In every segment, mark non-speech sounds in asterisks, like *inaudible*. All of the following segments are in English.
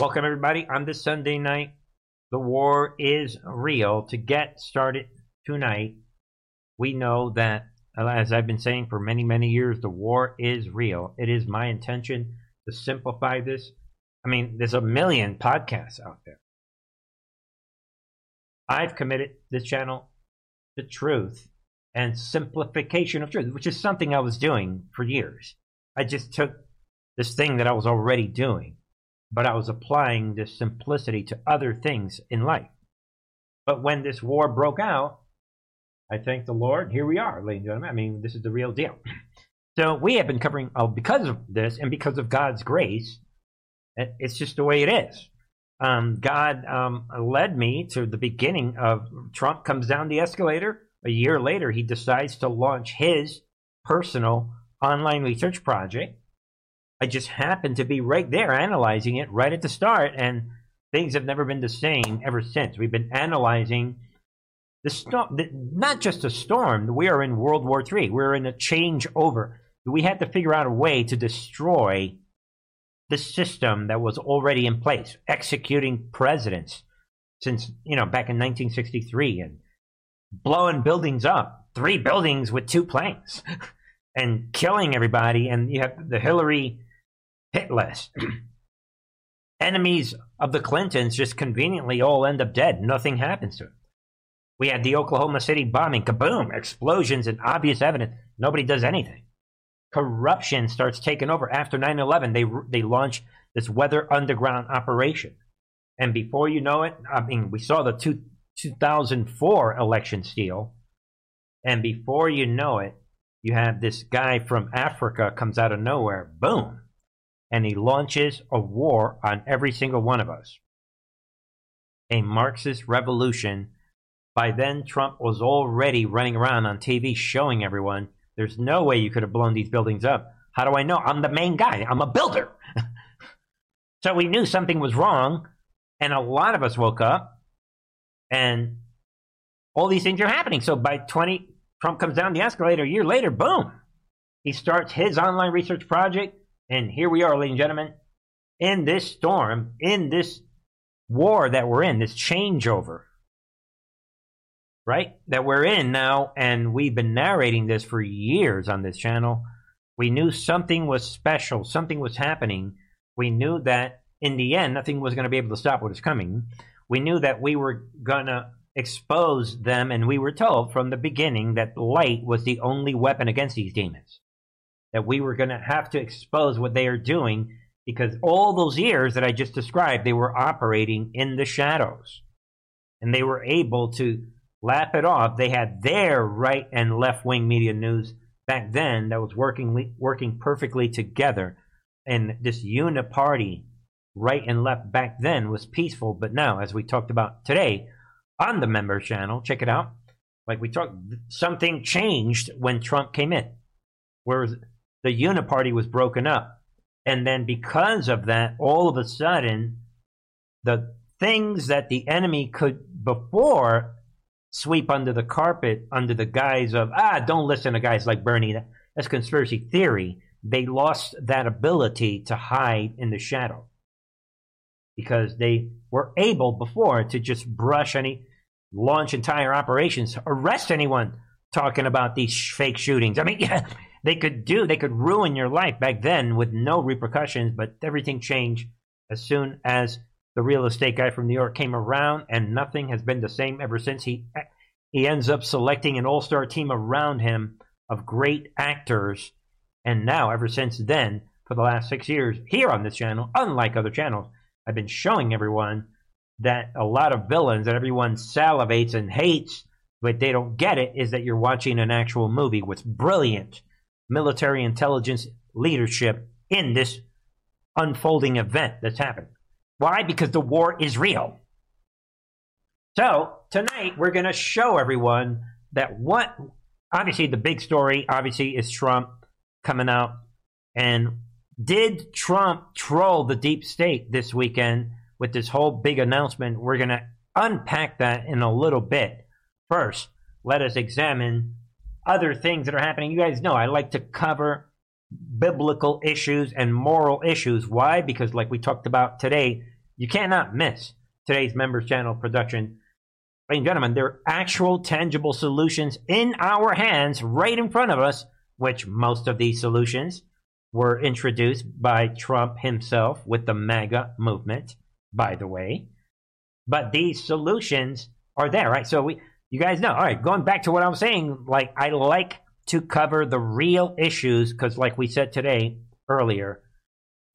Welcome, everybody, on this Sunday night. The war is real. To get started tonight, we know that, as I've been saying for many, many years, the war is real. It is my intention to simplify this. I mean, there's a million podcasts out there. I've committed this channel to truth and simplification of truth, which is something I was doing for years. I just took this thing that I was already doing but I was applying this simplicity to other things in life. But when this war broke out, I thank the Lord. Here we are, ladies and gentlemen. I mean, this is the real deal. *laughs* So we have been covering, oh, because of this and because of God's grace, it's just the way it is. Um, God um, led me to the beginning of Trump comes down the escalator. A year later, he decides to launch his personal online research project I just happened to be right there analyzing it right at the start, and things have never been the same ever since. We've been analyzing the storm, the, not just a storm. We are in World War III. We're in a changeover. We had to figure out a way to destroy the system that was already in place, executing presidents since you know back in 1963 and blowing buildings up, three buildings with two planes, *laughs* and killing everybody. And you have the Hillary hit list. *clears throat* Enemies of the Clintons just conveniently all end up dead. Nothing happens to them. We had the Oklahoma City bombing, kaboom, explosions and obvious evidence. Nobody does anything. Corruption starts taking over. After 9 11, they, they launch this weather underground operation. And before you know it, I mean, we saw the two, 2004 election steal. And before you know it, you have this guy from Africa comes out of nowhere. Boom and he launches a war on every single one of us. A Marxist revolution. By then, Trump was already running around on TV showing everyone there's no way you could have blown these buildings up. How do I know? I'm the main guy, I'm a builder. *laughs* so we knew something was wrong, and a lot of us woke up, and all these things are happening. So by 20, Trump comes down the escalator a year later, boom, he starts his online research project and here we are, ladies and gentlemen, in this storm, in this war that we're in, this changeover, right? That we're in now, and we've been narrating this for years on this channel. We knew something was special, something was happening. We knew that in the end, nothing was going to be able to stop what was coming. We knew that we were going to expose them, and we were told from the beginning that light was the only weapon against these demons that we were going to have to expose what they are doing because all those years that I just described, they were operating in the shadows. And they were able to lap it off. They had their right and left wing media news back then that was working working perfectly together. And this uniparty right and left back then was peaceful. But now, as we talked about today on the member channel, check it out. Like we talked, something changed when Trump came in. Whereas the uniparty was broken up. And then because of that, all of a sudden, the things that the enemy could before sweep under the carpet under the guise of, ah, don't listen to guys like Bernie. That's conspiracy theory. They lost that ability to hide in the shadow because they were able before to just brush any, launch entire operations, arrest anyone talking about these fake shootings. I mean, *laughs* yeah, they could do, they could ruin your life back then with no repercussions, but everything changed as soon as the real estate guy from New York came around, and nothing has been the same ever since. He he ends up selecting an all-star team around him of great actors, and now ever since then, for the last six years, here on this channel, unlike other channels, I've been showing everyone that a lot of villains that everyone salivates and hates, but they don't get it, is that you're watching an actual movie with brilliant military intelligence leadership in this unfolding event that's happening. Why? Because the war is real. So, tonight we're going to show everyone that what, obviously, the big story, obviously, is Trump coming out. And did Trump troll the deep state this weekend with this whole big announcement? We're going to unpack that in a little bit. First, let us examine other things that are happening. You guys know I like to cover biblical issues and moral issues. Why? Because, like we talked about today, You cannot miss today's Members Channel production. Ladies and gentlemen, there are actual tangible solutions in our hands right in front of us, which most of these solutions were introduced by Trump himself with the MAGA movement, by the way. But these solutions are there, right? So we, you guys know. All right, going back to what I was saying, like I like to cover the real issues because, like we said today earlier,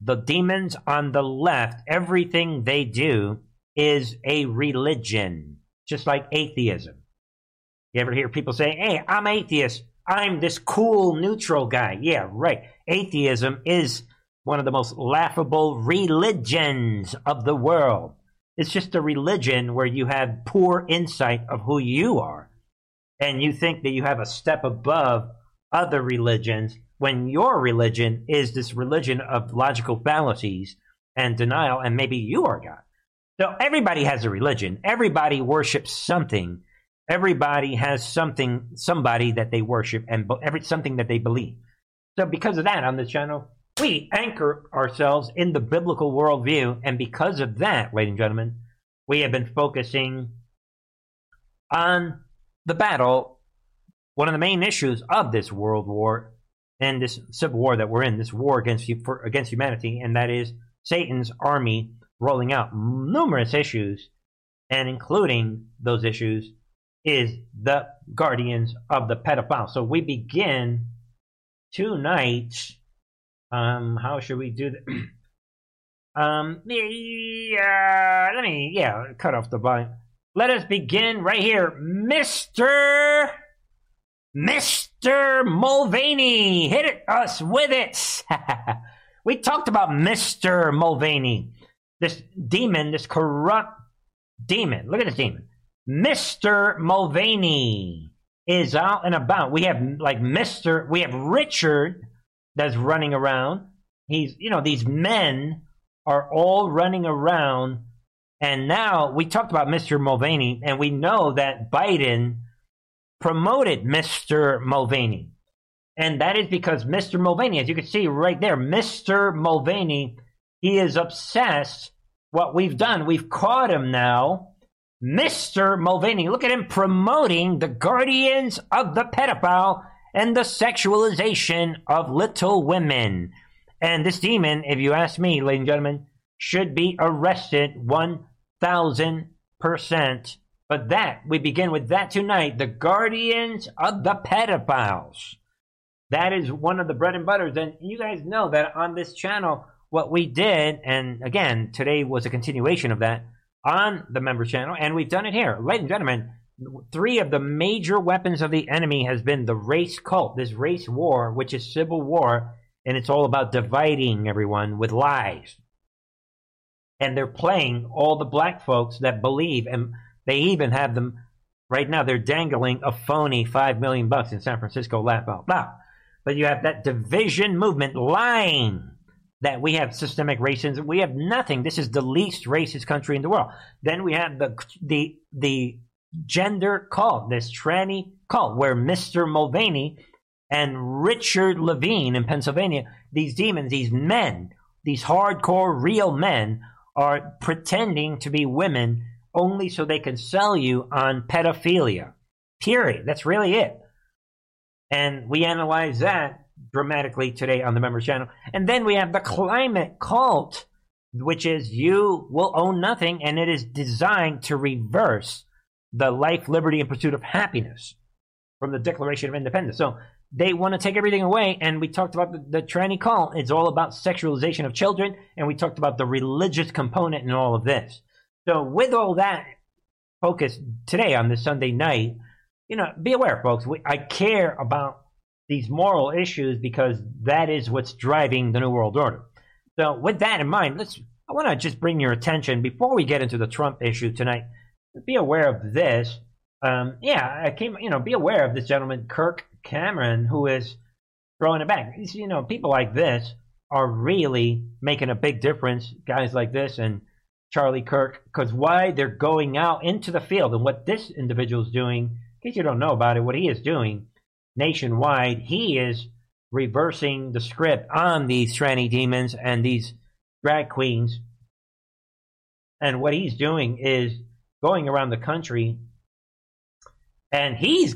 the demons on the left, everything they do is a religion, just like atheism. You ever hear people say, "Hey, I'm atheist. I'm this cool neutral guy." Yeah, right. Atheism is one of the most laughable religions of the world. It's just a religion where you have poor insight of who you are. And you think that you have a step above other religions when your religion is this religion of logical fallacies and denial, and maybe you are God. So everybody has a religion. Everybody worships something. Everybody has something, somebody that they worship, and every something that they believe. So because of that, on this channel, we anchor ourselves in the biblical worldview, and because of that, ladies and gentlemen, we have been focusing on the battle, one of the main issues of this world war and this civil war that we're in, this war against against humanity, and that is Satan's army rolling out numerous issues, and including those issues is the guardians of the pedophile. So we begin tonight um, how should we do that? *clears throat* um, yeah, let me, yeah, cut off the volume. Let us begin right here. Mr. Mr. Mulvaney, hit us with it. *laughs* we talked about Mr. Mulvaney, this demon, this corrupt demon. Look at this demon. Mr. Mulvaney is out and about. We have like Mr. We have Richard that's running around. He's, you know, these men are all running around. And now we talked about Mr. Mulvaney, and we know that Biden promoted Mr. Mulvaney. And that is because Mr. Mulvaney, as you can see right there, Mr. Mulvaney, he is obsessed. What we've done, we've caught him now. Mr. Mulvaney, look at him promoting the guardians of the pedophile and the sexualization of little women. And this demon, if you ask me, ladies and gentlemen, should be arrested 1000%. But that, we begin with that tonight the guardians of the pedophiles. That is one of the bread and butters. And you guys know that on this channel, what we did, and again, today was a continuation of that on the member channel, and we've done it here. Ladies and gentlemen, three of the major weapons of the enemy has been the race cult, this race war, which is civil war, and it's all about dividing everyone with lies. And they're playing all the black folks that believe, and they even have them right now. They're dangling a phony five million bucks in San Francisco laugh out loud. But you have that division movement lying that we have systemic racism. We have nothing. This is the least racist country in the world. Then we have the the the gender cult, this tranny cult, where Mr. Mulvaney and Richard Levine in Pennsylvania, these demons, these men, these hardcore real men, are pretending to be women only so they can sell you on pedophilia. Period. That's really it. And we analyze that dramatically today on the members channel. And then we have the climate cult, which is you will own nothing, and it is designed to reverse the life, liberty, and pursuit of happiness from the Declaration of Independence. So they want to take everything away. And we talked about the, the tranny call. It's all about sexualization of children. And we talked about the religious component in all of this. So with all that focus today on this Sunday night, you know, be aware, folks. We, I care about these moral issues because that is what's driving the New World Order. So with that in mind, let's. I want to just bring your attention before we get into the Trump issue tonight be aware of this. Um, yeah, I came. You know, be aware of this gentleman, Kirk Cameron, who is throwing it back. You know, people like this are really making a big difference. Guys like this and Charlie Kirk, because why they're going out into the field and what this individual is doing. In case you don't know about it, what he is doing nationwide, he is reversing the script on these tranny demons and these drag queens And what he's doing is going around the country and he's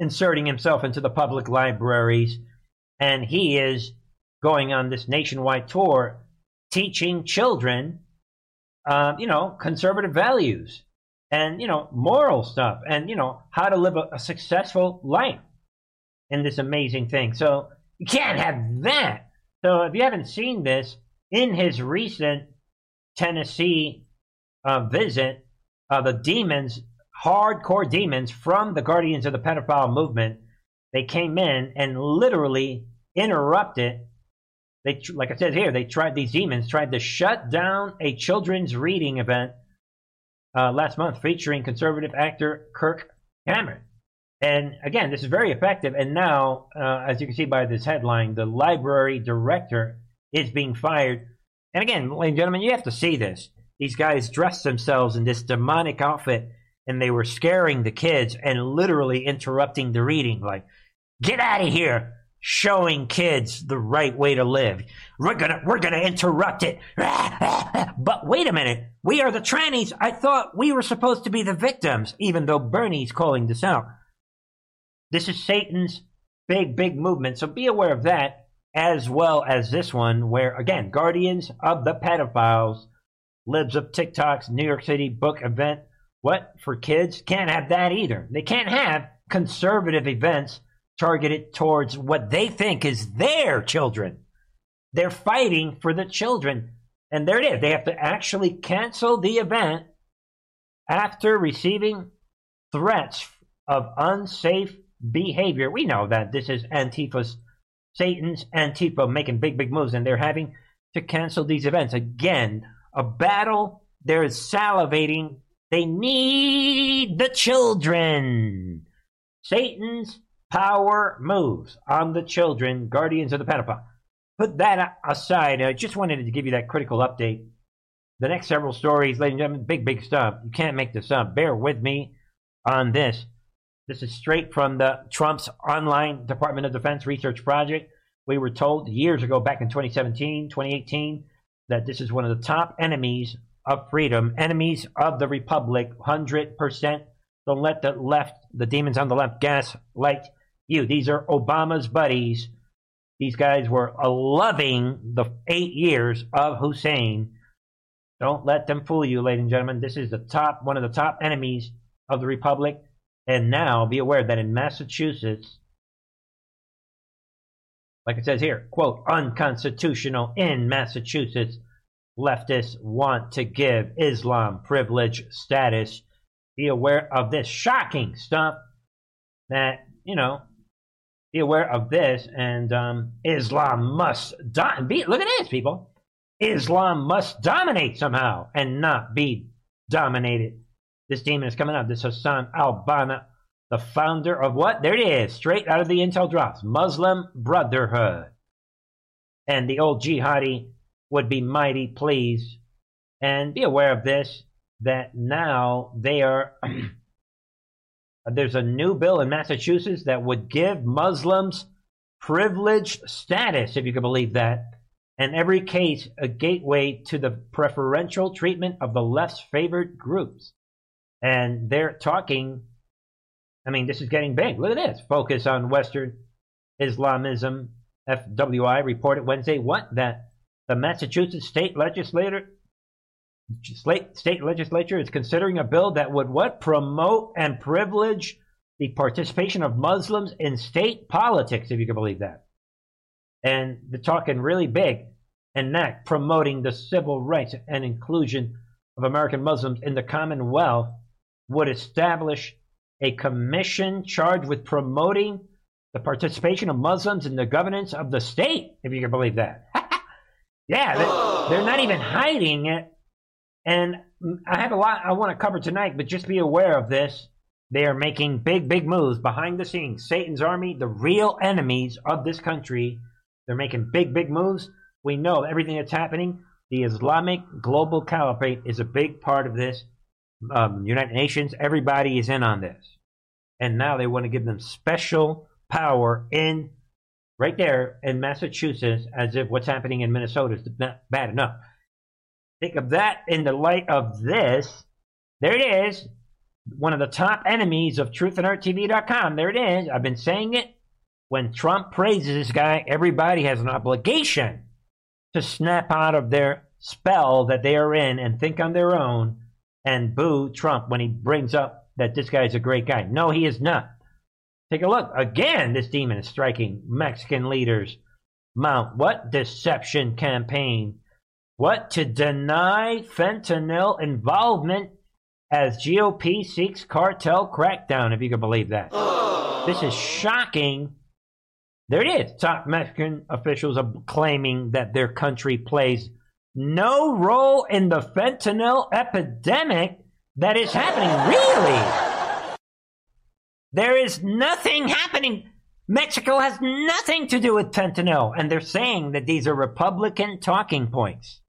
inserting himself into the public libraries and he is going on this nationwide tour teaching children, uh, you know, conservative values and, you know, moral stuff and, you know, how to live a, a successful life in this amazing thing. So you can't have that. So if you haven't seen this, in his recent Tennessee uh, visit, uh, the demons, hardcore demons from the Guardians of the Pedophile movement, they came in and literally interrupted. They, like I said here, they tried these demons tried to shut down a children's reading event uh, last month featuring conservative actor Kirk Cameron. And again, this is very effective. And now, uh, as you can see by this headline, the library director is being fired. And again, ladies and gentlemen, you have to see this. These guys dressed themselves in this demonic outfit and they were scaring the kids and literally interrupting the reading. Like, get out of here, showing kids the right way to live. We're gonna, we're gonna interrupt it. *laughs* but wait a minute. We are the trannies. I thought we were supposed to be the victims, even though Bernie's calling this out. This is Satan's big, big movement. So be aware of that as well as this one, where again, Guardians of the Pedophiles, Libs of TikTok's New York City book event. What for kids? Can't have that either. They can't have conservative events targeted towards what they think is their children. They're fighting for the children. And there it is. They have to actually cancel the event after receiving threats of unsafe behavior. We know that this is Antifa's, Satan's Antifa making big, big moves, and they're having to cancel these events. Again, a battle. They're salivating. They need the children. Satan's power moves on the children, guardians of the pedophile. Put that aside. I just wanted to give you that critical update. The next several stories, ladies and gentlemen, big, big stuff. You can't make this up. Bear with me on this. This is straight from the Trump's online Department of Defense research project. We were told years ago, back in 2017, 2018, that this is one of the top enemies of freedom, enemies of the republic, 100%. Don't let the left, the demons on the left, gaslight you. These are Obama's buddies. These guys were loving the eight years of Hussein. Don't let them fool you, ladies and gentlemen. This is the top, one of the top enemies of the republic. And now be aware that in Massachusetts, like it says here, quote, unconstitutional in Massachusetts, leftists want to give Islam privilege status. Be aware of this shocking stuff that, you know, be aware of this and um, Islam must do- be, look at this, people. Islam must dominate somehow and not be dominated. This demon is coming up. This Hassan al Banna, the founder of what? There it is, straight out of the Intel drops Muslim Brotherhood. And the old jihadi would be mighty pleased. And be aware of this that now they are. *clears throat* there's a new bill in Massachusetts that would give Muslims privileged status, if you can believe that, and every case a gateway to the preferential treatment of the left's favored groups and they're talking. I mean, this is getting big. Look at this. Focus on Western Islamism. FWI reported Wednesday what that the Massachusetts state legislature state legislature is considering a bill that would what promote and privilege the participation of Muslims in state politics, if you can believe that. And they're talking really big and that promoting the civil rights and inclusion of American Muslims in the Commonwealth would establish a commission charged with promoting the participation of Muslims in the governance of the state, if you can believe that. *laughs* yeah, they're, they're not even hiding it. And I have a lot I want to cover tonight, but just be aware of this. They are making big, big moves behind the scenes. Satan's army, the real enemies of this country, they're making big, big moves. We know everything that's happening. The Islamic global caliphate is a big part of this um, United Nations, everybody is in on this. And now they want to give them special power in right there in Massachusetts, as if what's happening in Minnesota is not bad enough. Think of that in the light of this. There it is. One of the top enemies of truthandarttv.com. There it is. I've been saying it. When Trump praises this guy, everybody has an obligation to snap out of their spell that they are in and think on their own and boo Trump when he brings up that this guy is a great guy. No, he is not. Take a look. Again, this demon is striking Mexican leaders. Mount what deception campaign? What to deny fentanyl involvement as GOP seeks cartel crackdown, if you can believe that. This is shocking. There it is. Top Mexican officials are claiming that their country plays no role in the fentanyl epidemic that is happening. Really? There is nothing happening. Mexico has nothing to do with fentanyl, and they're saying that these are Republican talking points.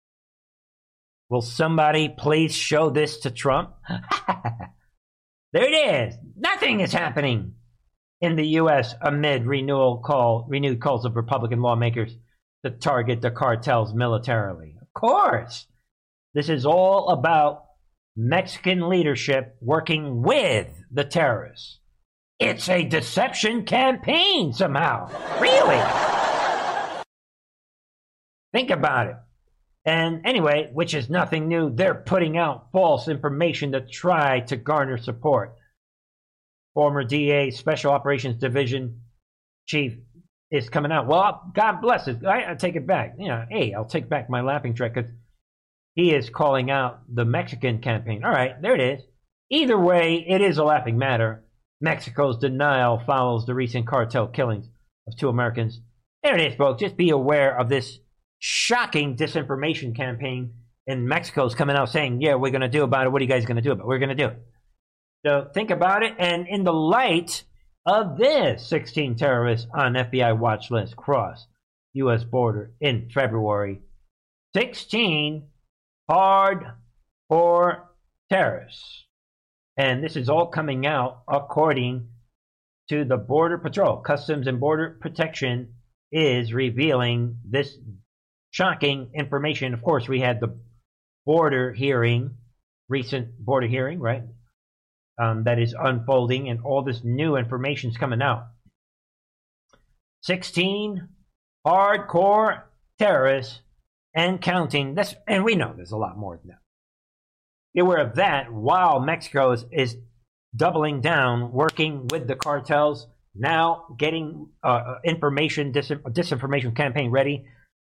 Will somebody please show this to Trump? *laughs* there it is. Nothing is happening in the U.S. amid renewal call, renewed calls of Republican lawmakers to target the cartels militarily course. This is all about Mexican leadership working with the terrorists. It's a deception campaign somehow. Really? Think about it. And anyway, which is nothing new, they're putting out false information to try to garner support. Former DEA Special Operations Division Chief is coming out. Well, God bless it. I, I take it back. You know, hey, I'll take back my laughing track because he is calling out the Mexican campaign. All right, there it is. Either way, it is a laughing matter. Mexico's denial follows the recent cartel killings of two Americans. There it is, folks. Just be aware of this shocking disinformation campaign in Mexico's coming out saying, yeah, we're going to do about it. What are you guys going to do about it? We're going to do it. So think about it. And in the light of this 16 terrorists on FBI watch list cross U.S. border in February. 16 hard hardcore terrorists. And this is all coming out according to the Border Patrol. Customs and Border Protection is revealing this shocking information. Of course, we had the border hearing, recent border hearing, right? Um, that is unfolding, and all this new information is coming out. 16 hardcore terrorists and counting. That's, and we know there's a lot more than that. Aware of that while Mexico is, is doubling down, working with the cartels, now getting uh, information, dis- disinformation campaign ready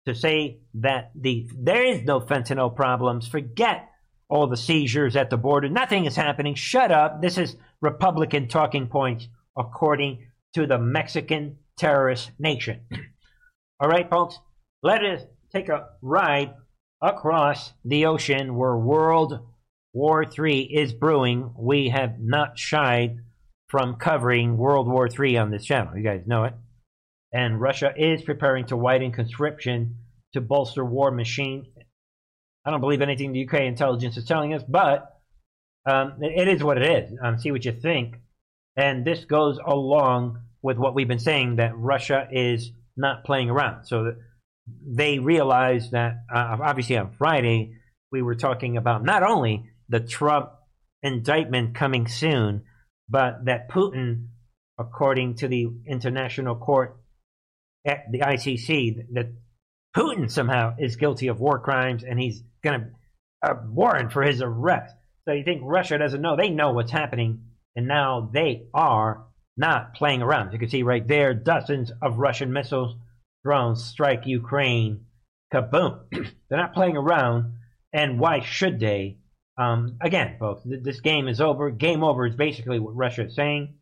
to say that the there is no fentanyl problems. Forget all the seizures at the border. Nothing is happening. Shut up. This is Republican talking points according to the Mexican terrorist nation. all right, folks, let us take a ride across the ocean where World War III is brewing. We have not shied from covering World War III on this channel. You guys know it. And Russia is preparing to widen conscription to bolster war machine I don't believe anything the UK intelligence is telling us, but um, it, it is what it is. Um, see what you think. And this goes along with what we've been saying that Russia is not playing around. So they realize that, uh, obviously, on Friday, we were talking about not only the Trump indictment coming soon, but that Putin, according to the International Court at the ICC, that Putin somehow is guilty of war crimes and he's going to a warrant for his arrest. So you think Russia doesn't know? They know what's happening, and now they are not playing around. As you can see right there, dozens of Russian missiles, drones strike Ukraine. Kaboom! *clears throat* They're not playing around, and why should they? Um, again, folks, th- this game is over. Game over is basically what Russia is saying.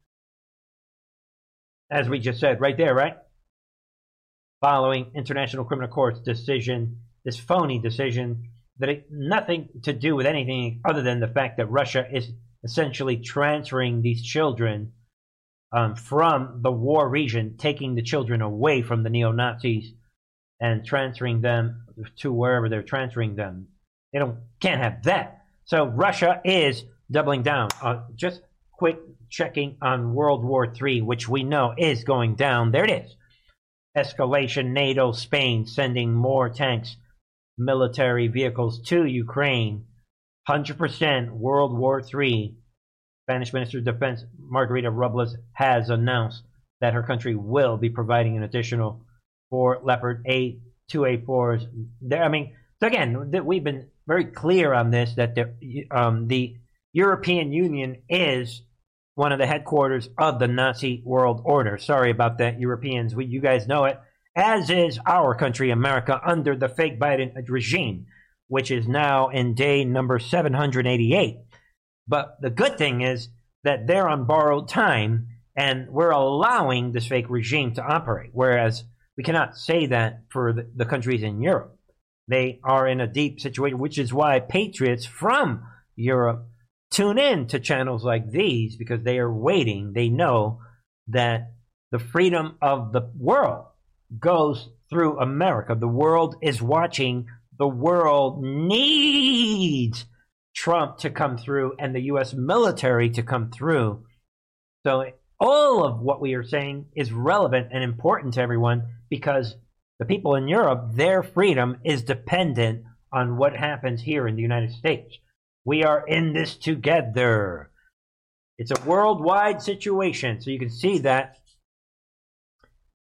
As we just said right there, right? Following International Criminal Court's decision, this phony decision that it nothing to do with anything other than the fact that Russia is essentially transferring these children um, from the war region, taking the children away from the neo Nazis and transferring them to wherever they're transferring them. They don't can't have that. So Russia is doubling down. Uh, just quick checking on World War III, which we know is going down. There it is. Escalation. NATO, Spain sending more tanks military vehicles to Ukraine. 100% World War III. Spanish Minister of Defense Margarita Robles has announced that her country will be providing an additional four Leopard A 2A4s. There, I mean, so again, we've been very clear on this that the, um, the European Union is one of the headquarters of the Nazi world order. Sorry about that, Europeans. We, you guys know it. As is our country, America, under the fake Biden regime, which is now in day number 788. But the good thing is that they're on borrowed time and we're allowing this fake regime to operate. Whereas we cannot say that for the, the countries in Europe. They are in a deep situation, which is why patriots from Europe tune in to channels like these because they are waiting. They know that the freedom of the world goes through America. The world is watching. The world needs Trump to come through and the U.S. military to come through. So all of what we are saying is relevant and important to everyone because the people in Europe, their freedom is dependent on what happens here in the United States. We are in this together. It's a worldwide situation, so you can see that.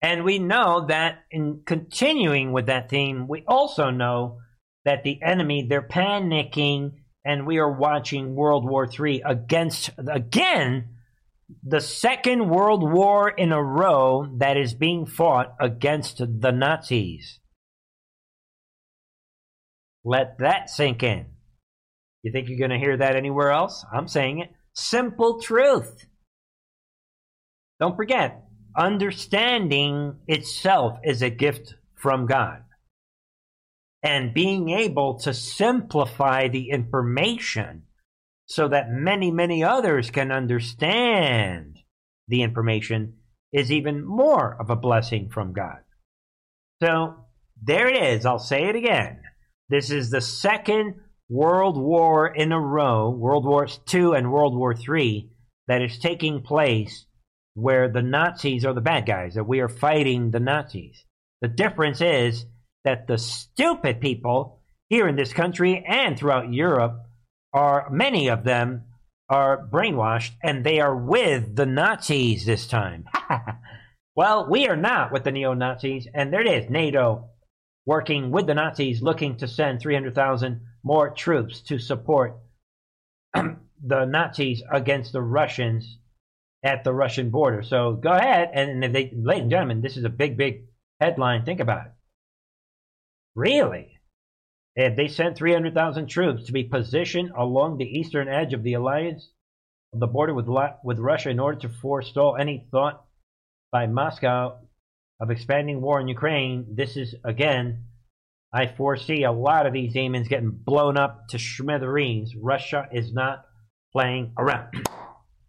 And we know that in continuing with that theme, we also know that the enemy, they're panicking, and we are watching World War III against, again, the second world war in a row that is being fought against the Nazis. Let that sink in. You think you're going to hear that anywhere else? I'm saying it. Simple truth. Don't forget, understanding itself is a gift from God. And being able to simplify the information so that many, many others can understand the information is even more of a blessing from God. So there it is. I'll say it again. This is the second World War in a row, World War II and World War III, that is taking place where the Nazis are the bad guys, that we are fighting the Nazis. The difference is that the stupid people here in this country and throughout Europe are, many of them, are brainwashed and they are with the Nazis this time. *laughs* well, we are not with the neo Nazis, and there it is NATO working with the Nazis, looking to send 300,000 more troops to support *clears throat* the Nazis against the Russians at the Russian border. So go ahead, and if they, ladies and gentlemen, this is a big, big headline. Think about it. Really? If they sent 300,000 troops to be positioned along the eastern edge of the alliance of the border with, with Russia in order to forestall any thought by Moscow of expanding war in Ukraine, this is, again, I foresee a lot of these demons getting blown up to smithereens. Russia is not playing around.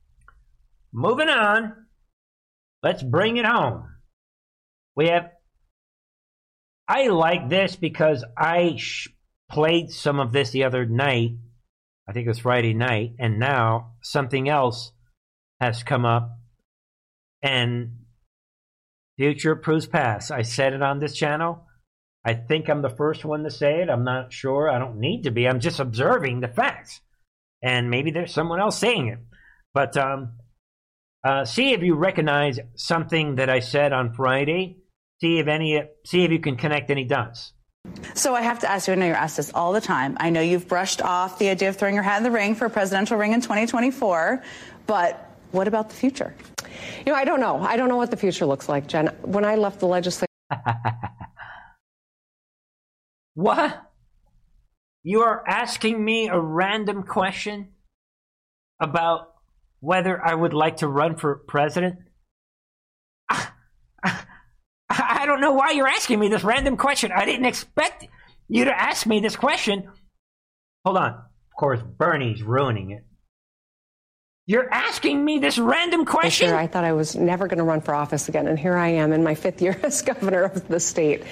*clears throat* Moving on. Let's bring it home. We have. I like this because I sh- played some of this the other night. I think it was Friday night. And now something else has come up. And future proves past. I said it on this channel. I think I'm the first one to say it. I'm not sure. I don't need to be. I'm just observing the facts. And maybe there's someone else saying it. But um, uh, see if you recognize something that I said on Friday. See if any. See if you can connect any dots. So I have to ask you. I know you're asked this all the time. I know you've brushed off the idea of throwing your hat in the ring for a presidential ring in 2024, but what about the future? You know, I don't know. I don't know what the future looks like, Jen. When I left the legislature. *laughs* What? You are asking me a random question about whether I would like to run for president? I don't know why you're asking me this random question. I didn't expect you to ask me this question. Hold on. Of course, Bernie's ruining it. You're asking me this random question? Sure, I thought I was never going to run for office again, and here I am in my fifth year *laughs* as governor of the state.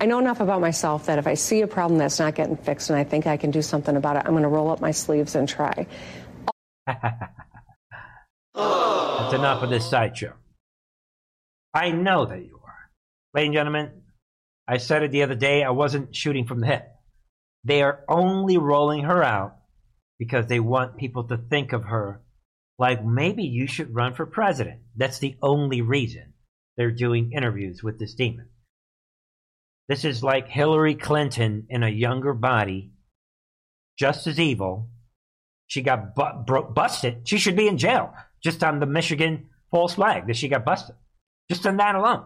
I know enough about myself that if I see a problem that's not getting fixed and I think I can do something about it, I'm going to roll up my sleeves and try. that's enough of this sideshow. I know that you are. Ladies and gentlemen, I said it the other day, I wasn't shooting from the hip. They are only rolling her out because they want people to think of her like maybe you should run for president. That's the only reason they're doing interviews with this demon. This is like Hillary Clinton in a younger body, just as evil. She got bu- bro- busted. She should be in jail just on the Michigan false flag that she got busted. Just on that alone.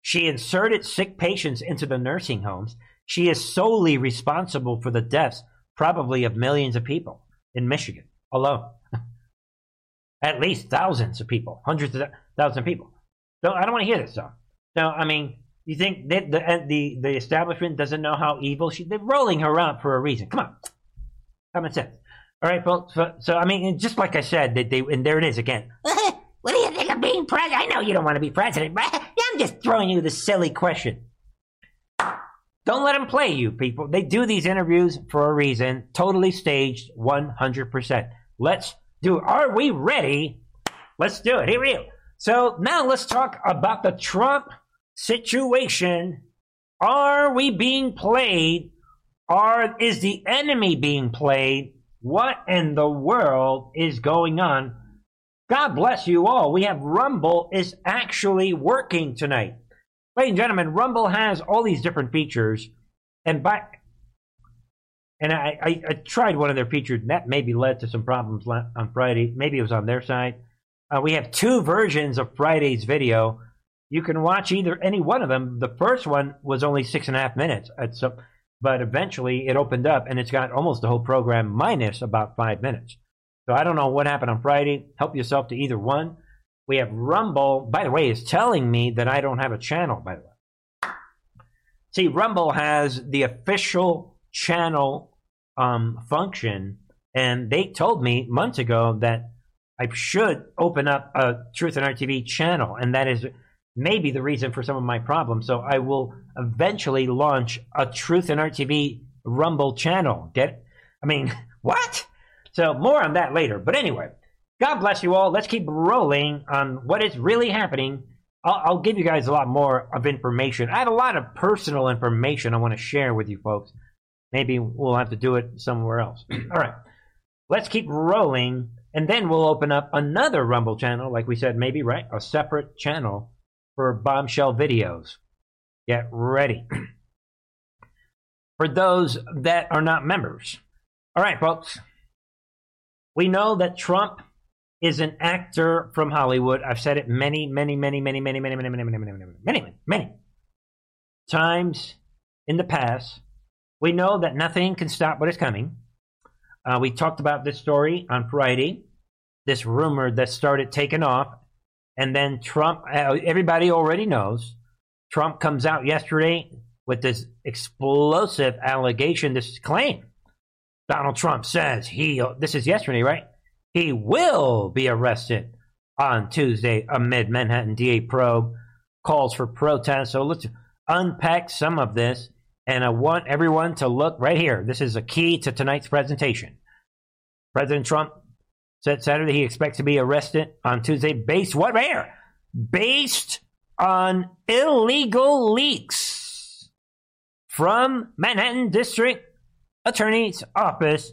She inserted sick patients into the nursing homes. She is solely responsible for the deaths, probably of millions of people in Michigan alone. *laughs* At least thousands of people, hundreds of thousands of people. So I don't want to hear this stuff. So I mean, you think that the uh, the the establishment doesn't know how evil she? They're rolling her out for a reason. Come on, common sense. All right, folks. So, so I mean, just like I said, that they and there it is again. *laughs* what do you think of being president? I know you don't want to be president, but *laughs* I'm just throwing you the silly question. Don't let them play you, people. They do these interviews for a reason, totally staged, 100%. Let's do. Are we ready? Let's do it. Here we go. So now let's talk about the Trump situation. Are we being played? Are is the enemy being played? What in the world is going on? God bless you all. We have Rumble is actually working tonight. Ladies and gentlemen, Rumble has all these different features, and by and I, I, I tried one of their features, and that maybe led to some problems on Friday. Maybe it was on their side. Uh, we have two versions of Friday's video. You can watch either any one of them. The first one was only six and a half minutes, but eventually it opened up and it's got almost the whole program minus about five minutes. So I don't know what happened on Friday. Help yourself to either one. We have Rumble. By the way, is telling me that I don't have a channel. By the way, see, Rumble has the official channel um, function, and they told me months ago that I should open up a Truth and Art TV channel, and that is maybe the reason for some of my problems. So I will eventually launch a Truth and Art TV Rumble channel. Get? I mean, *laughs* what? So more on that later. But anyway, God bless you all. Let's keep rolling on what is really happening. I'll, I'll give you guys a lot more of information. I have a lot of personal information I want to share with you folks. Maybe we'll have to do it somewhere else. *clears throat* All right. Let's keep rolling. And then we'll open up another Rumble channel, like we said, maybe, right? A separate channel for bombshell videos. Get ready. for those that are not members. All right, folks. We know that Trump is an actor from Hollywood. I've said it many, many, many, many, many, many, many, many, many, many, many, many, many times in the past. We know that nothing can stop what is coming. Uh, we talked about this story on Friday, this rumor that started taking off. And then Trump, uh, everybody already knows, Trump comes out yesterday with this explosive allegation, this claim. Donald Trump says he, this is yesterday, right? He will be arrested on Tuesday amid Manhattan DA probe calls for protest. So let's unpack some of this and I want everyone to look right here. This is a key to tonight's presentation. President Trump said Saturday he expects to be arrested on Tuesday based what where? Based on illegal leaks from Manhattan District Attorney's Office,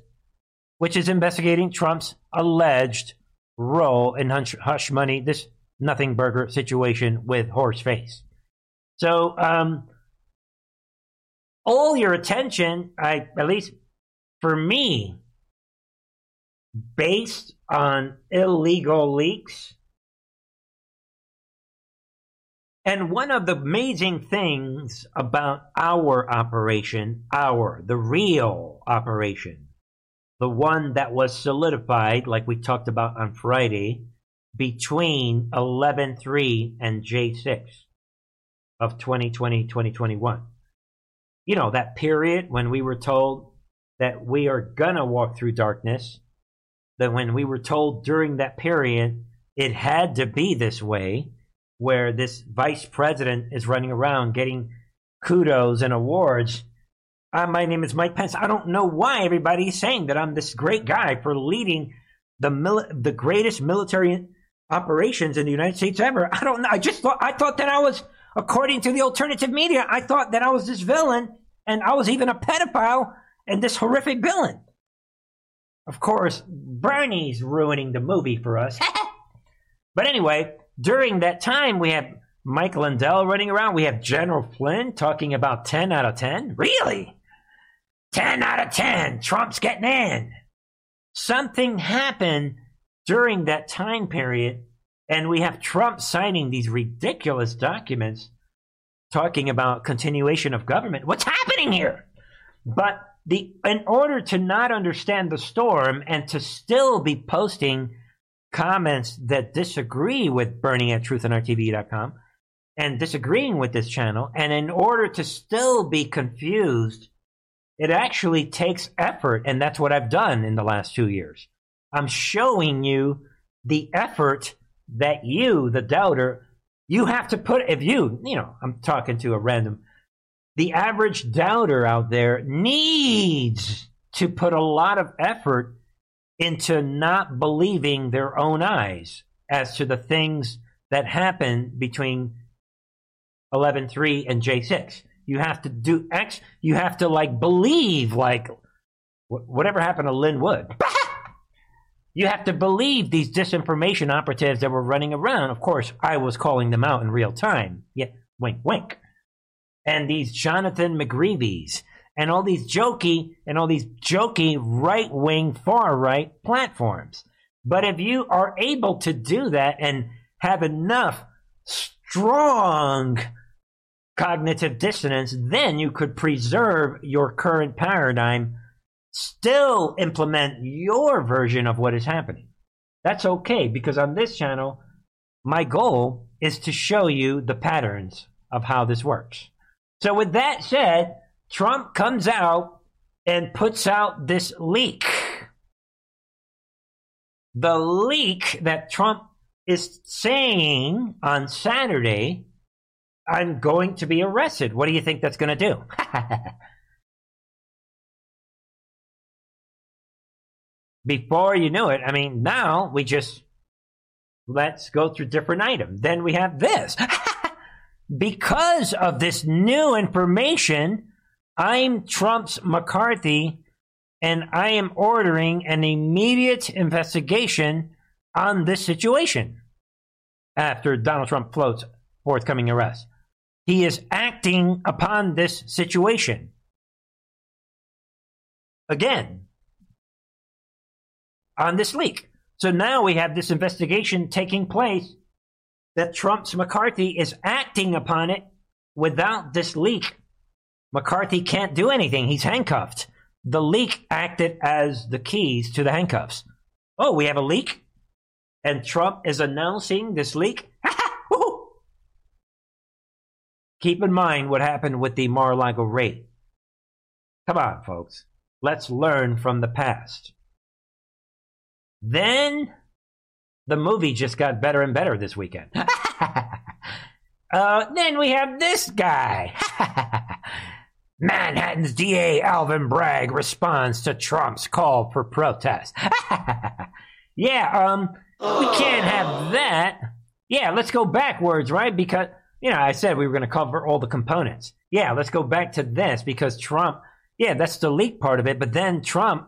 which is investigating Trump's alleged role in hush money, this nothing burger situation with Horseface. So, um, all your attention, I at least for me, based on illegal leaks. And one of the amazing things about our operation, our, the real operation, the one that was solidified, like we talked about on Friday, between 11.3 and J6 of 2020 2021 you know, that period when we were told that we are going to walk through darkness, that when we were told during that period it had to be this way, where this vice president is running around getting kudos and awards. Uh, my name is Mike Pence. I don't know why everybody's saying that I'm this great guy for leading the the greatest military operations in the United States ever. I don't know. I just thought I thought that I was according to the alternative media, I thought that I was this villain and I was even a pedophile and this horrific villain. Of course, Bernie's ruining the movie for us. *laughs* but anyway, during that time, we have Mike Lindell running around. We have General Flynn talking about 10 out of 10. Really? 10 out of 10. Trump's getting in. Something happened during that time period, and we have Trump signing these ridiculous documents talking about continuation of government. What's happening here? But the in order to not understand the storm and to still be posting comments that disagree with Bernie at truthandarttv.com and disagreeing with this channel, and in order to still be confused, it actually takes effort, and that's what I've done in the last two years. I'm showing you the effort that you, the doubter, you have to put. If you, you know, I'm talking to a random the average doubter out there needs to put a lot of effort into not believing their own eyes as to the things that happen between 11.3 and J6. You have to do X, you have to like believe like whatever happened to Lin Wood. *laughs* you have to believe these disinformation operatives that were running around. Of course, I was calling them out in real time. Yeah, wink, wink and these Jonathan McGreeveys and all these jokey and all these jokey right wing, far right platforms. But if you are able to do that and have enough strong cognitive dissonance, then you could preserve your current paradigm, still implement your version of what is happening. That's okay because on this channel, my goal is to show you the patterns of how this works. So, with that said, Trump comes out and puts out this leak. The leak that Trump is saying on Saturday, I'm going to be arrested. What do you think that's going to do? *laughs* Before you knew it, I mean, now we just let's go through different items. Then we have this. *laughs* because of this new information, I'm Trump's McCarthy and I am ordering an immediate investigation on this situation after Donald Trump floats forthcoming arrest. He is acting upon this situation. Again, on this leak. So now we have this investigation taking place that Trump's McCarthy is acting upon it without this leak. McCarthy can't do anything. He's handcuffed. The leak acted as the keys to the handcuffs. Oh, we have a leak? And Trump is announcing this leak? *laughs* Keep in mind what happened with the Mar a Lago raid. Come on, folks. Let's learn from the past. Then the movie just got better and better this weekend. *laughs* uh, then we have this guy. *laughs* Manhattan's DA Alvin Bragg responds to Trump's call for protest. *laughs* yeah, um, we can't have that. Yeah, let's go backwards, right? Because, you know, I said we were going to cover all the components. Yeah, let's go back to this because Trump, yeah, that's the leak part of it. But then Trump,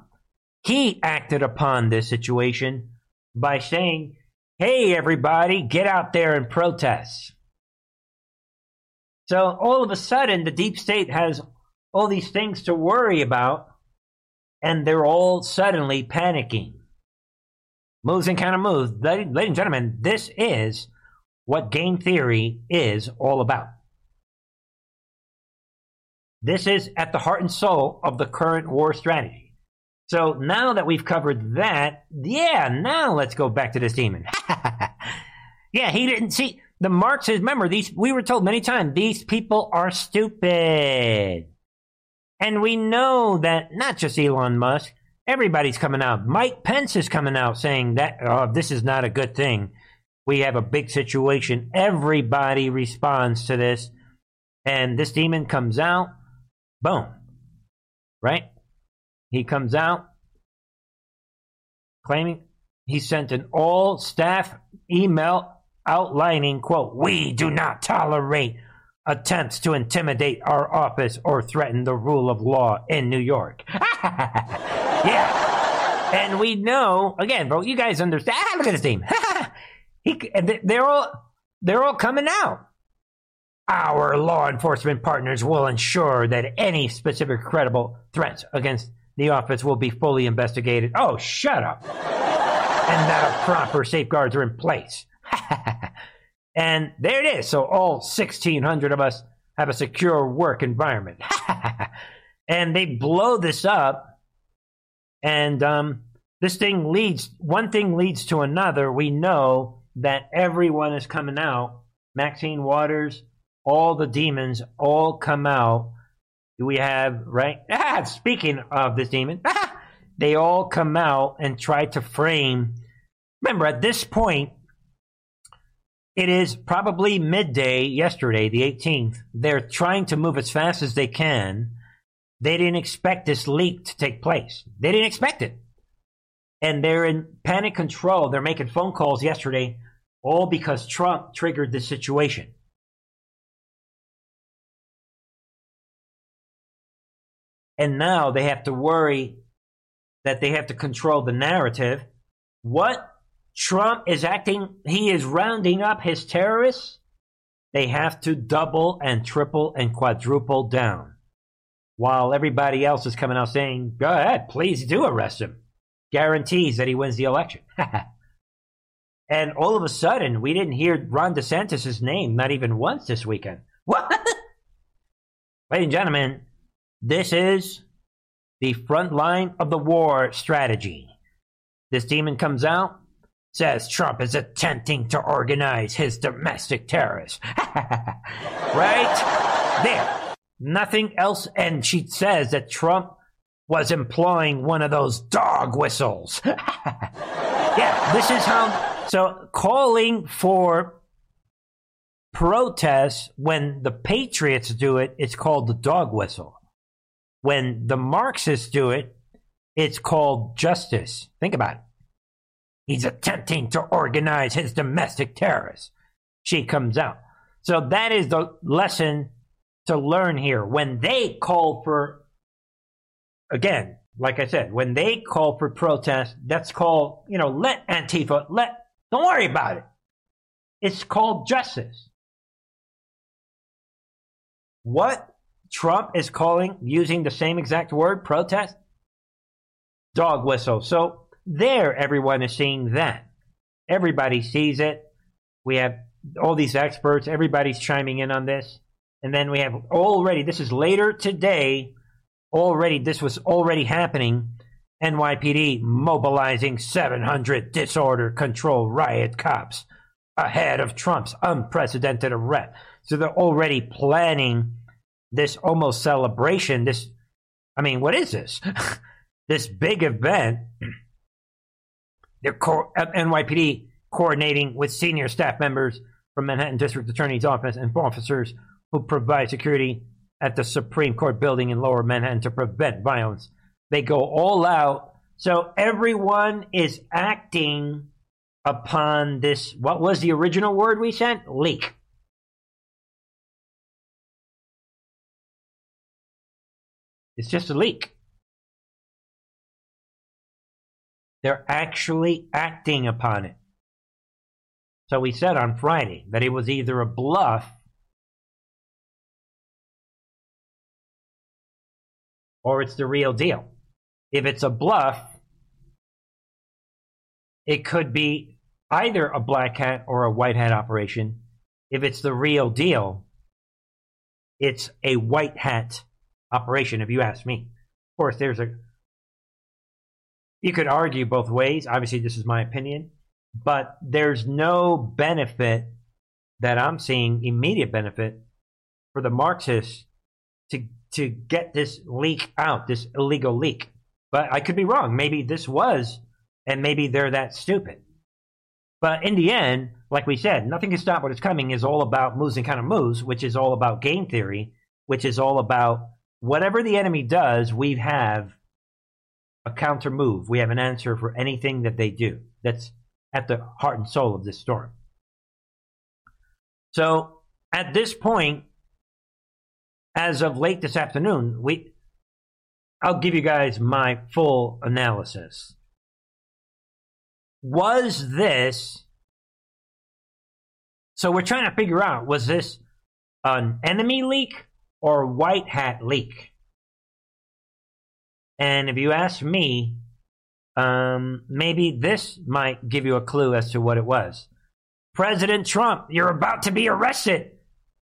he acted upon this situation by saying, hey, everybody, get out there and protest. So all of a sudden, the deep state has all these things to worry about, and they're all suddenly panicking. Moves and counter moves. Ladies and gentlemen, this is what game theory is all about. This is at the heart and soul of the current war strategy. So now that we've covered that, yeah, now let's go back to this demon. *laughs* yeah, he didn't see the Marxists. Remember, these we were told many times these people are stupid, and we know that not just Elon Musk, everybody's coming out. Mike Pence is coming out saying that oh, this is not a good thing. We have a big situation. Everybody responds to this, and this demon comes out. Boom. Right? He comes out claiming he sent an all staff email outlining, quote, we do not tolerate attempts to intimidate our office or threaten the rule of law in New York. *laughs* yeah. And we know, again, bro, you guys understand. Ah, *laughs* look at his team. *laughs* he, they're all they're all coming out. Our law enforcement partners will ensure that any specific credible threats against the office will be fully investigated. Oh, shut up. and that proper safeguards are in place. *laughs* and there it is. So all 1,600 of us have a secure work environment. *laughs* and they blow this up. And um, this thing leads, one thing leads to another. We know that everyone is coming out. Maxine Waters, all the demons all come out. Do we have, right? *laughs* Speaking of this demon, *laughs* they all come out and try to frame. Remember, at this point, it is probably midday yesterday, the 18th. They're trying to move as fast as they can. They didn't expect this leak to take place. They didn't expect it. And they're in panic control. They're making phone calls yesterday, all because Trump triggered this situation. And now they have to worry that they have to control the narrative. What Trump is acting, he is rounding up his terrorists. They have to double and triple and quadruple down. While everybody else is coming out saying, go ahead, please do arrest him. Guarantees that he wins the election. *laughs* and all of a sudden, we didn't hear Ron DeSantis' name not even once this weekend. What? *laughs* Ladies and gentlemen, this is the front line of the war strategy. This demon comes out, says Trump is attempting to organize his domestic terrorists. *laughs* right? There. Nothing else. And she says that Trump was employing one of those dog whistles. *laughs* yeah, this is how. So calling for protests when the Patriots do it, it's called the dog whistle. When the Marxists do it, it's called justice. Think about it. He's attempting to organize his domestic terrorists. She comes out. So that is the lesson to learn here. When they call for, again, like I said, when they call for protest, that's called, you know, let Antifa, let, don't worry about it. It's called justice. What Trump is calling, using the same exact word, protest, dog whistle. So there, everyone is seeing that. Everybody sees it. We have all these experts, everybody's chiming in on this. And then we have already, this is later today, already, this was already happening. NYPD mobilizing 700 disorder control riot cops ahead of Trump's unprecedented arrest. So they're already planning this almost celebration, this, I mean, what is this? *laughs* this big event. Co- NYPD coordinating with senior staff members from Manhattan District Attorney's Office and officers who provide security at the Supreme Court building in Lower Manhattan to prevent violence. They go all out. So everyone is acting upon this. What was the original word we sent? Leak. It's just a leak. They're actually acting upon it. So we said on Friday that it was either a bluff or it's the real deal. If it's a bluff, it could be either a black hat or a white hat operation. If it's the real deal, it's a white hat operation, if you ask me. Of course, there's a. You could argue both ways. Obviously, this is my opinion, but there's no benefit that I'm seeing, immediate benefit for the Marxists to to get this leak out, this illegal leak. But I could be wrong. Maybe this was, and maybe they're that stupid. But in the end, like we said, nothing can stop what is coming is all about moves and kind of moves, which is all about game theory, which is all about whatever the enemy does, we have a counter move. We have an answer for anything that they do. That's at the heart and soul of this storm. So at this point, as of late this afternoon, we I'll give you guys my full analysis. Was this so we're trying to figure out was this an enemy leak or white hat leak? And if you ask me, um, maybe this might give you a clue as to what it was. President Trump, you're about to be arrested.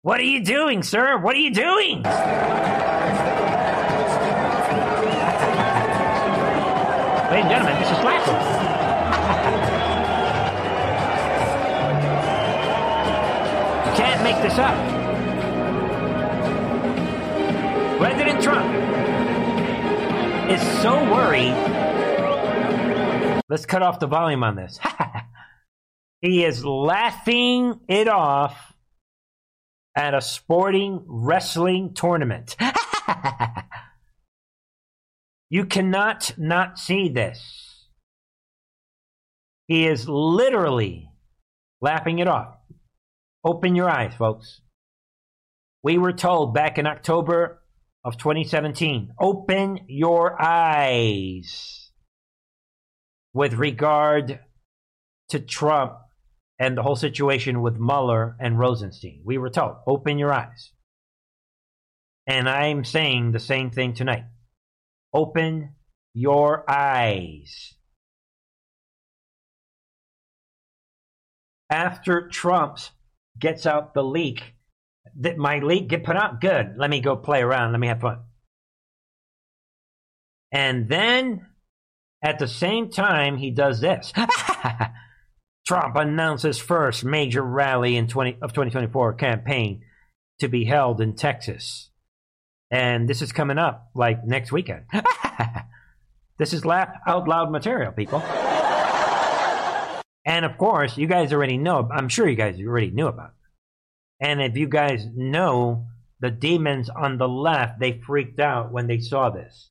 What are you doing, sir? What are you doing? Ladies and gentlemen, this is Flash. you can't make this up. President Trump is so worried. Let's cut off the volume on this. *laughs* he is laughing it off at a sporting wrestling tournament. *laughs* you cannot not see this. He is literally laughing it off. Open your eyes, folks. We were told back in October of 2017 open your eyes with regard to Trump and the whole situation with Mueller and Rosenstein. We were told, open your eyes. And I'm saying the same thing tonight. Open your eyes. After Trump gets out the leak, that my leak get put out, good. Let me go play around. Let me have fun. And then at the same time, he does this. *laughs* Trump announces first major rally in 20, of 2024 campaign to be held in Texas. And this is coming up like next weekend. *laughs* this is laugh out loud material, people. *laughs* and of course, you guys already know, I'm sure you guys already knew about. And if you guys know the demons on the left, they freaked out when they saw this.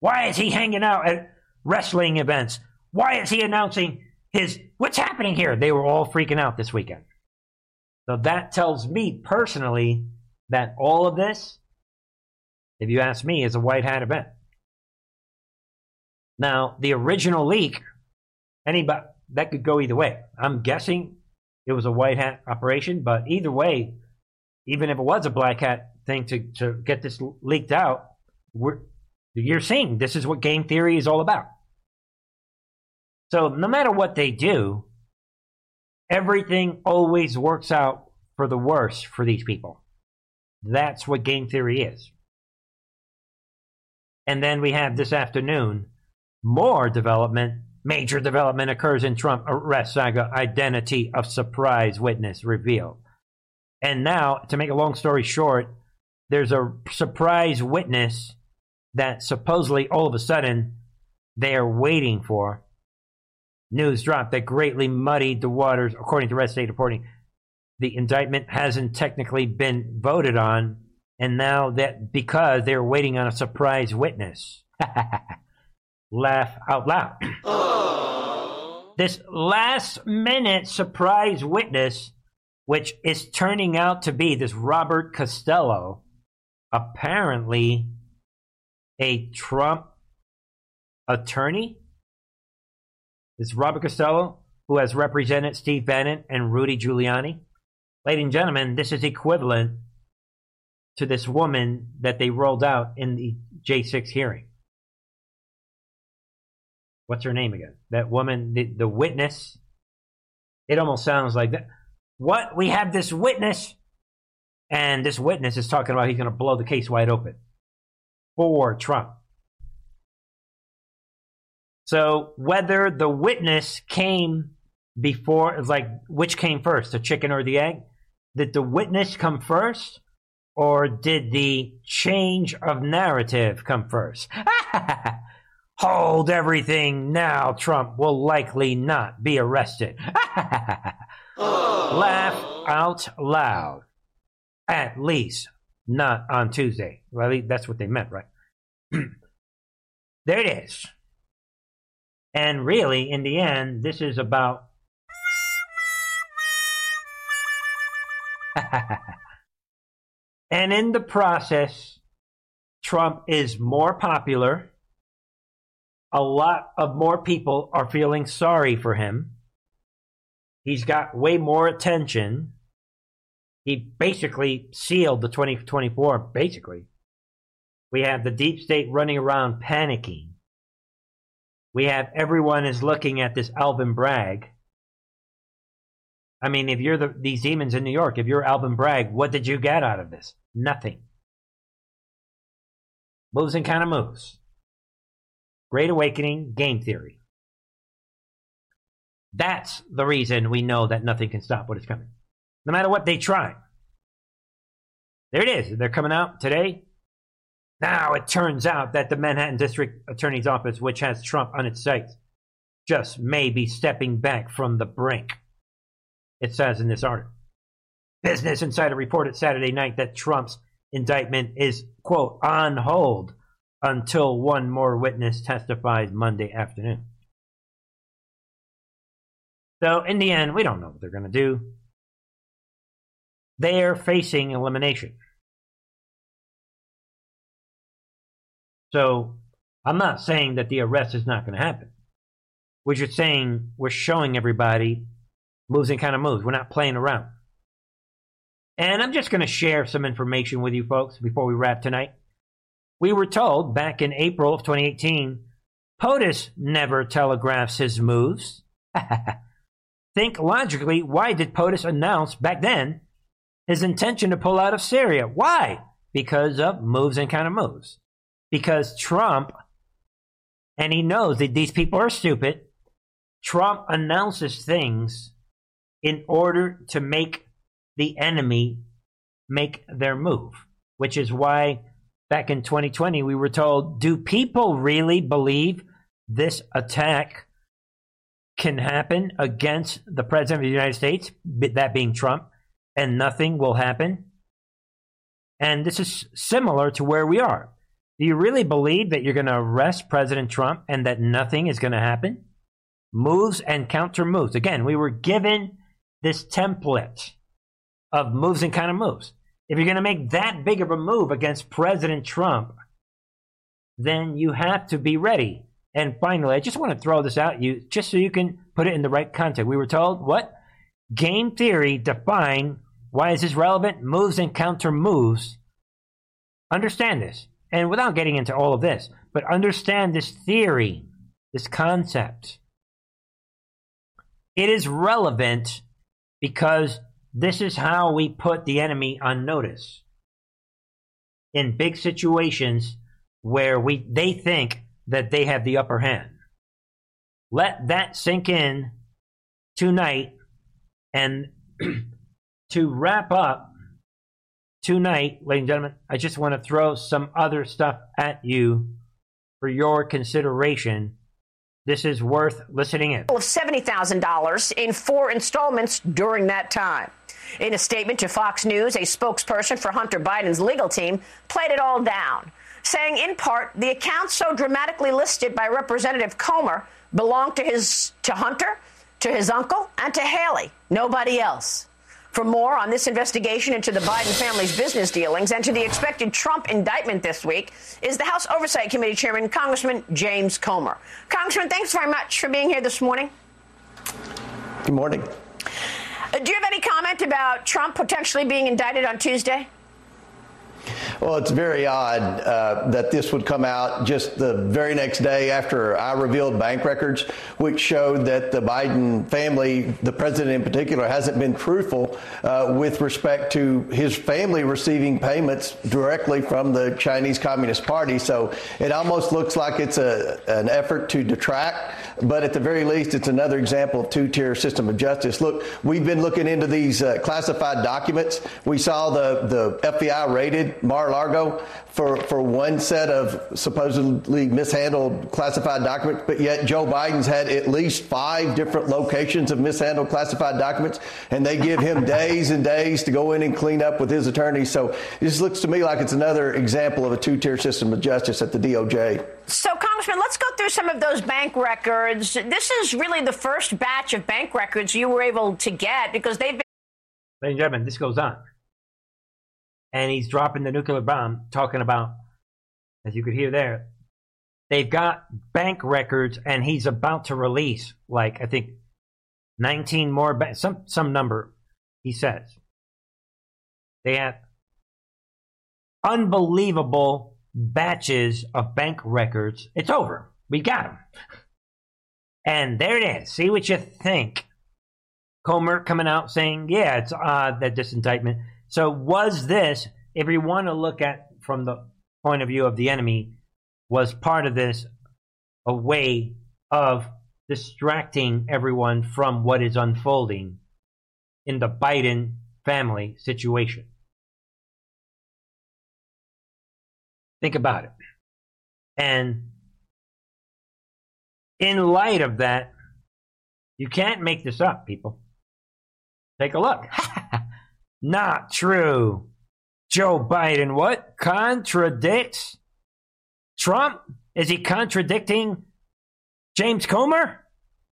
Why is he hanging out at wrestling events? Why is he announcing his what's happening here? They were all freaking out this weekend. So that tells me personally that all of this, if you ask me, is a white hat event. Now, the original leak, anybody that could go either way. I'm guessing it was a white hat operation, but either way, even if it was a black hat thing to, to get this leaked out, we're, you're seeing this is what game theory is all about. So no matter what they do, everything always works out for the worse for these people. That's what game theory is. And then we have this afternoon more development. Major development occurs in Trump arrest saga. Identity of surprise witness revealed. And now, to make a long story short, there's a surprise witness that supposedly all of a sudden they are waiting for news dropped that greatly muddied the waters, according to Red State reporting. The indictment hasn't technically been voted on, and now that because they're waiting on a surprise witness. *laughs* Laugh out loud. This last minute surprise witness, which is turning out to be this Robert Costello, apparently a Trump attorney is Robert Costello, who has represented Steve Bannon and Rudy Giuliani. Ladies and gentlemen, this is equivalent to this woman that they rolled out in the J6 hearing. What's her name again? That woman, the, the witness. It almost sounds like that. What? We have this witness, and this witness is talking about he's going to blow the case wide open for Trump. So whether the witness came before, like which came first, the chicken or the egg? Did the witness come first, or did the change of narrative come first? *laughs* Hold everything now. Trump will likely not be arrested. *laughs* Laugh out loud. At least not on Tuesday. Well, that's what they meant, right? *clears throat* there it is. And really, in the end, this is about. *laughs* And in the process, Trump is more popular. A lot of more people are feeling sorry for him. He's got way more attention. He basically sealed the 2024, basically. We have the deep state running around panicking. We have everyone is looking at this Alvin Bragg. I mean, if you're the, these demons in New York, if you're Alvin Bragg, what did you get out of this? Nothing. Moves and kind of moves. Great Awakening game theory. That's the reason we know that nothing can stop what is coming. No matter what they try. There it is. They're coming out today. Now it turns out that the Manhattan District Attorney's Office, which has Trump on its sights, just may be stepping back from the brink. It says in this article. Business Insider reported Saturday night that Trump's indictment is, quote, on hold until one more witness testifies Monday afternoon. So, in the end, we don't know what they're going to do. They are facing elimination. So, I'm not saying that the arrest is not going to happen. We're just saying we're showing everybody moves and kind of moves. We're not playing around. And I'm just going to share some information with you folks before we wrap tonight. We were told back in April of 2018 POTUS never telegraphs his moves. *laughs* Think logically, why did POTUS announce back then his intention to pull out of Syria? Why? Because of moves and of moves. Because Trump, and he knows that these people are stupid, Trump announces things in order to make the enemy make their move, which is why back in 2020 we were told do people really believe this attack can happen against the president of the United States, that being Trump, and nothing will happen? And this is similar to where we are. Do you really believe that you're going to arrest President Trump and that nothing is going to happen? Moves and counter moves. Again, we were given this template of moves and of moves. If you're going to make that big of a move against President Trump, then you have to be ready. And finally, I just want to throw this out you just so you can put it in the right context. We were told what? Game theory define why is this relevant? Moves and counter moves. Understand this. And without getting into all of this, but understand this theory, this concept. It is relevant because this is how we put the enemy on notice. In big situations where we they think that they have the upper hand. Let that sink in tonight and *clears throat* to wrap up tonight, ladies and gentlemen, I just want to throw some other stuff at you for your consideration this is worth listening in. Of $70,000 in four installments during that time. In a statement to Fox News, a spokesperson for Hunter Biden's legal team played it all down, saying in part the accounts so dramatically listed by Representative Comer belong to his to Hunter, to his uncle, and to Hallie, nobody else. For more on this investigation into the Biden family's business dealings and to the expected Trump indictment this week is the House Oversight Committee Chairman, Congressman James Comer. Congressman, thanks very much for being here this morning. Good morning. Uh, do you have any comment about Trump potentially being indicted on Tuesday? Well, it's very odd uh, that this would come out just the very next day after I revealed bank records, which showed that the Biden family, the president in particular, hasn't been truthful uh, with respect to his family receiving payments directly from the Chinese Communist Party. So it almost looks like it's a, an effort to detract, but at the very least, it's another example of two-tier system of justice. Look, we've been looking into these uh, classified documents. We saw the, the FBI raided Mar Largo for, for one set of supposedly mishandled classified documents, but yet Joe Biden's had at least five different locations of mishandled classified documents, and they give him *laughs* days and days to go in and clean up with his attorneys. So this looks to me like it's another example of a two tier system of justice at the DOJ. So, Congressman, let's go through some of those bank records. This is really the first batch of bank records you were able to get because they've been. Ladies and gentlemen, this goes on. And he's dropping the nuclear bomb, talking about, as you could hear there, they've got bank records, and he's about to release, like, I think, 19 more, ba- some, some number, he says. They have unbelievable batches of bank records. It's over. We got them. And there it is. See what you think. Comer coming out saying, yeah, it's odd that this indictment. So was this, if you want to look at from the point of view of the enemy, was part of this a way of distracting everyone from what is unfolding in the Biden family situation? Think about it. And in light of that, you can't make this up, people. Take a look. *laughs* Not true. Joe Biden, what? Contradicts Trump? Is he contradicting James Comer?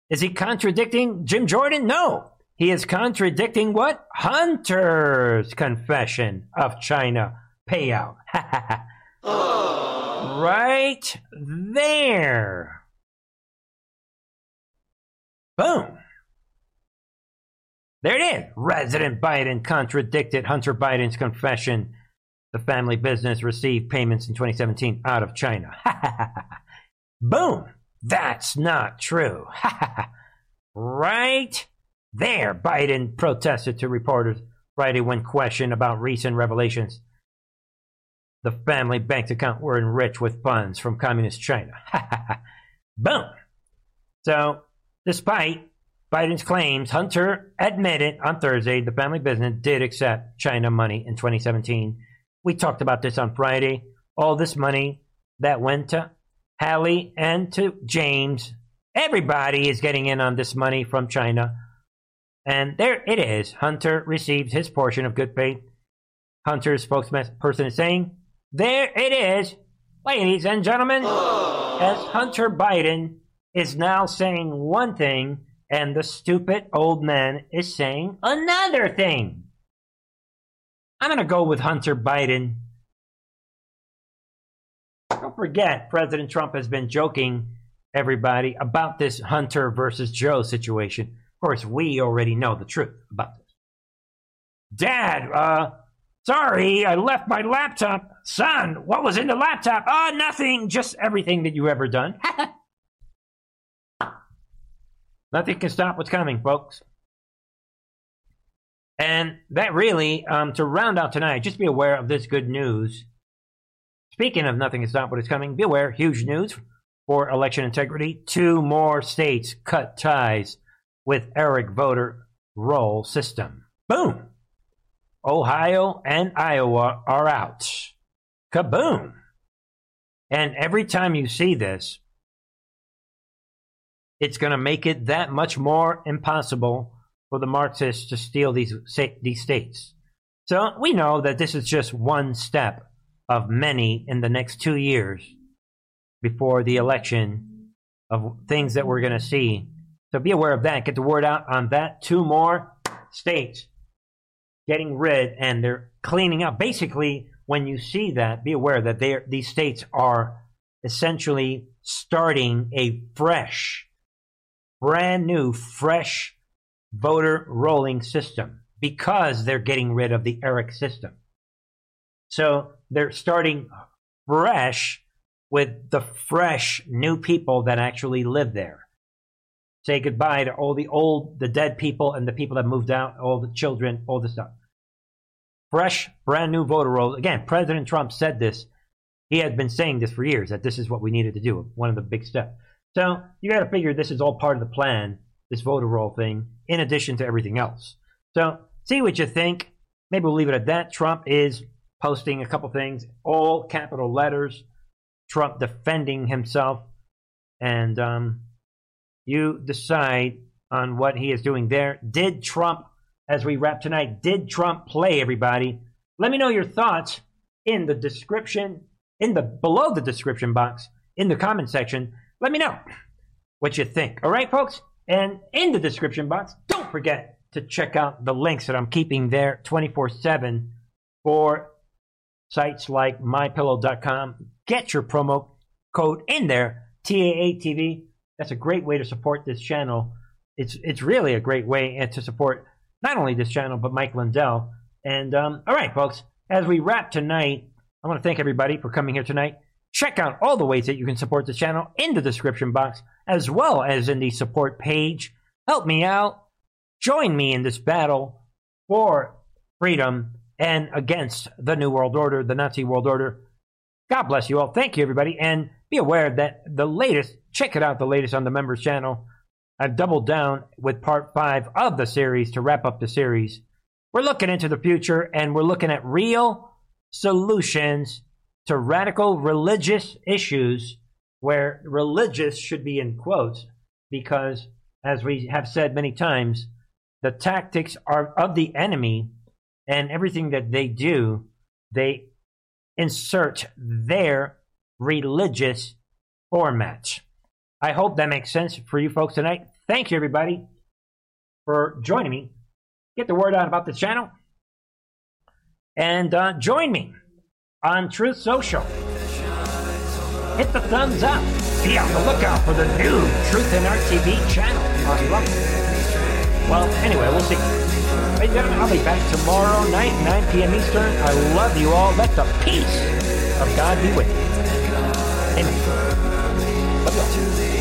Is he contradicting Jim Jordan? No. He is contradicting what? Hunter's confession of China payout. *laughs* right there. Boom. There it is. President Biden contradicted Hunter Biden's confession. The family business received payments in 2017 out of China. *laughs* Boom. That's not true. *laughs* right there. Biden protested to reporters Friday when questioned about recent revelations. The family bank account were enriched with funds from communist China. *laughs* Boom. So, despite Biden's claims, Hunter admitted on Thursday the family business did accept China money in 2017. We talked about this on Friday. All this money that went to Hallie and to James, everybody is getting in on this money from China. And there it is. Hunter received his portion of good faith. Hunter's spokesperson is saying, There it is, ladies and gentlemen, as Hunter Biden is now saying one thing and the stupid old man is saying another thing. I'm going to go with Hunter Biden. Don't forget, President Trump has been joking everybody about this Hunter versus Joe situation. Of course, we already know the truth about this. Dad, uh, sorry, I left my laptop. Son, what was in the laptop? Oh, nothing, just everything that you ever done. *laughs* Nothing can stop what's coming, folks. And that really, um, to round out tonight, just be aware of this good news. Speaking of nothing can stop what is coming, be aware, huge news for election integrity. Two more states cut ties with ERIC voter roll system. Boom! Ohio and Iowa are out. Kaboom! And every time you see this, it's going to make it that much more impossible for the Marxists to steal these these states. So we know that this is just one step of many in the next two years before the election of things that we're going to see. So be aware of that. Get the word out on that. Two more states getting rid and they're cleaning up. Basically, when you see that, be aware that these states are essentially starting a fresh brand new, fresh voter rolling system because they're getting rid of the ERIC system. So they're starting fresh with the fresh new people that actually live there. Say goodbye to all the old, the dead people and the people that moved out, all the children, all the stuff. Fresh, brand new voter roll. Again, President Trump said this. He had been saying this for years that this is what we needed to do, one of the big steps. So you got to figure this is all part of the plan, this voter roll thing, in addition to everything else. So see what you think. Maybe we'll leave it at that. Trump is posting a couple things, all capital letters. Trump defending himself, and um, you decide on what he is doing there. Did Trump, as we wrap tonight, did Trump play everybody? Let me know your thoughts in the description, in the below the description box, in the comment section. Let me know what you think. All right, folks? And in the description box, don't forget to check out the links that I'm keeping there 24 7 for sites like mypillow.com. Get your promo code in there, TAATV. That's a great way to support this channel. It's it's really a great way to support not only this channel but Mike Lindell. And um, all right, folks, as we wrap tonight, I want to thank everybody for coming here tonight. Check out all the ways that you can support the channel in the description box, as well as in the support page. Help me out. Join me in this battle for freedom and against the New World Order, the Nazi World Order. God bless you all. Thank you, everybody. And be aware that the latest, check it out, the latest on the members channel. I've doubled down with part five of the series to wrap up the series. We're looking into the future and we're looking at real solutions to radical religious issues where religious should be in quotes because, as we have said many times, the tactics are of the enemy and everything that they do, they insert their religious format. I hope that makes sense for you folks tonight. Thank you, everybody, for joining me. Get the word out about the channel. And uh, join me on Truth Social. Hit the thumbs up. Be on the lookout for the new Truth and Art TV channel on Well, anyway, we'll see. Ladies and gentlemen, I'll be back tomorrow night, 9 p.m. Eastern. I love you all. Let the peace of God be with you. Amen.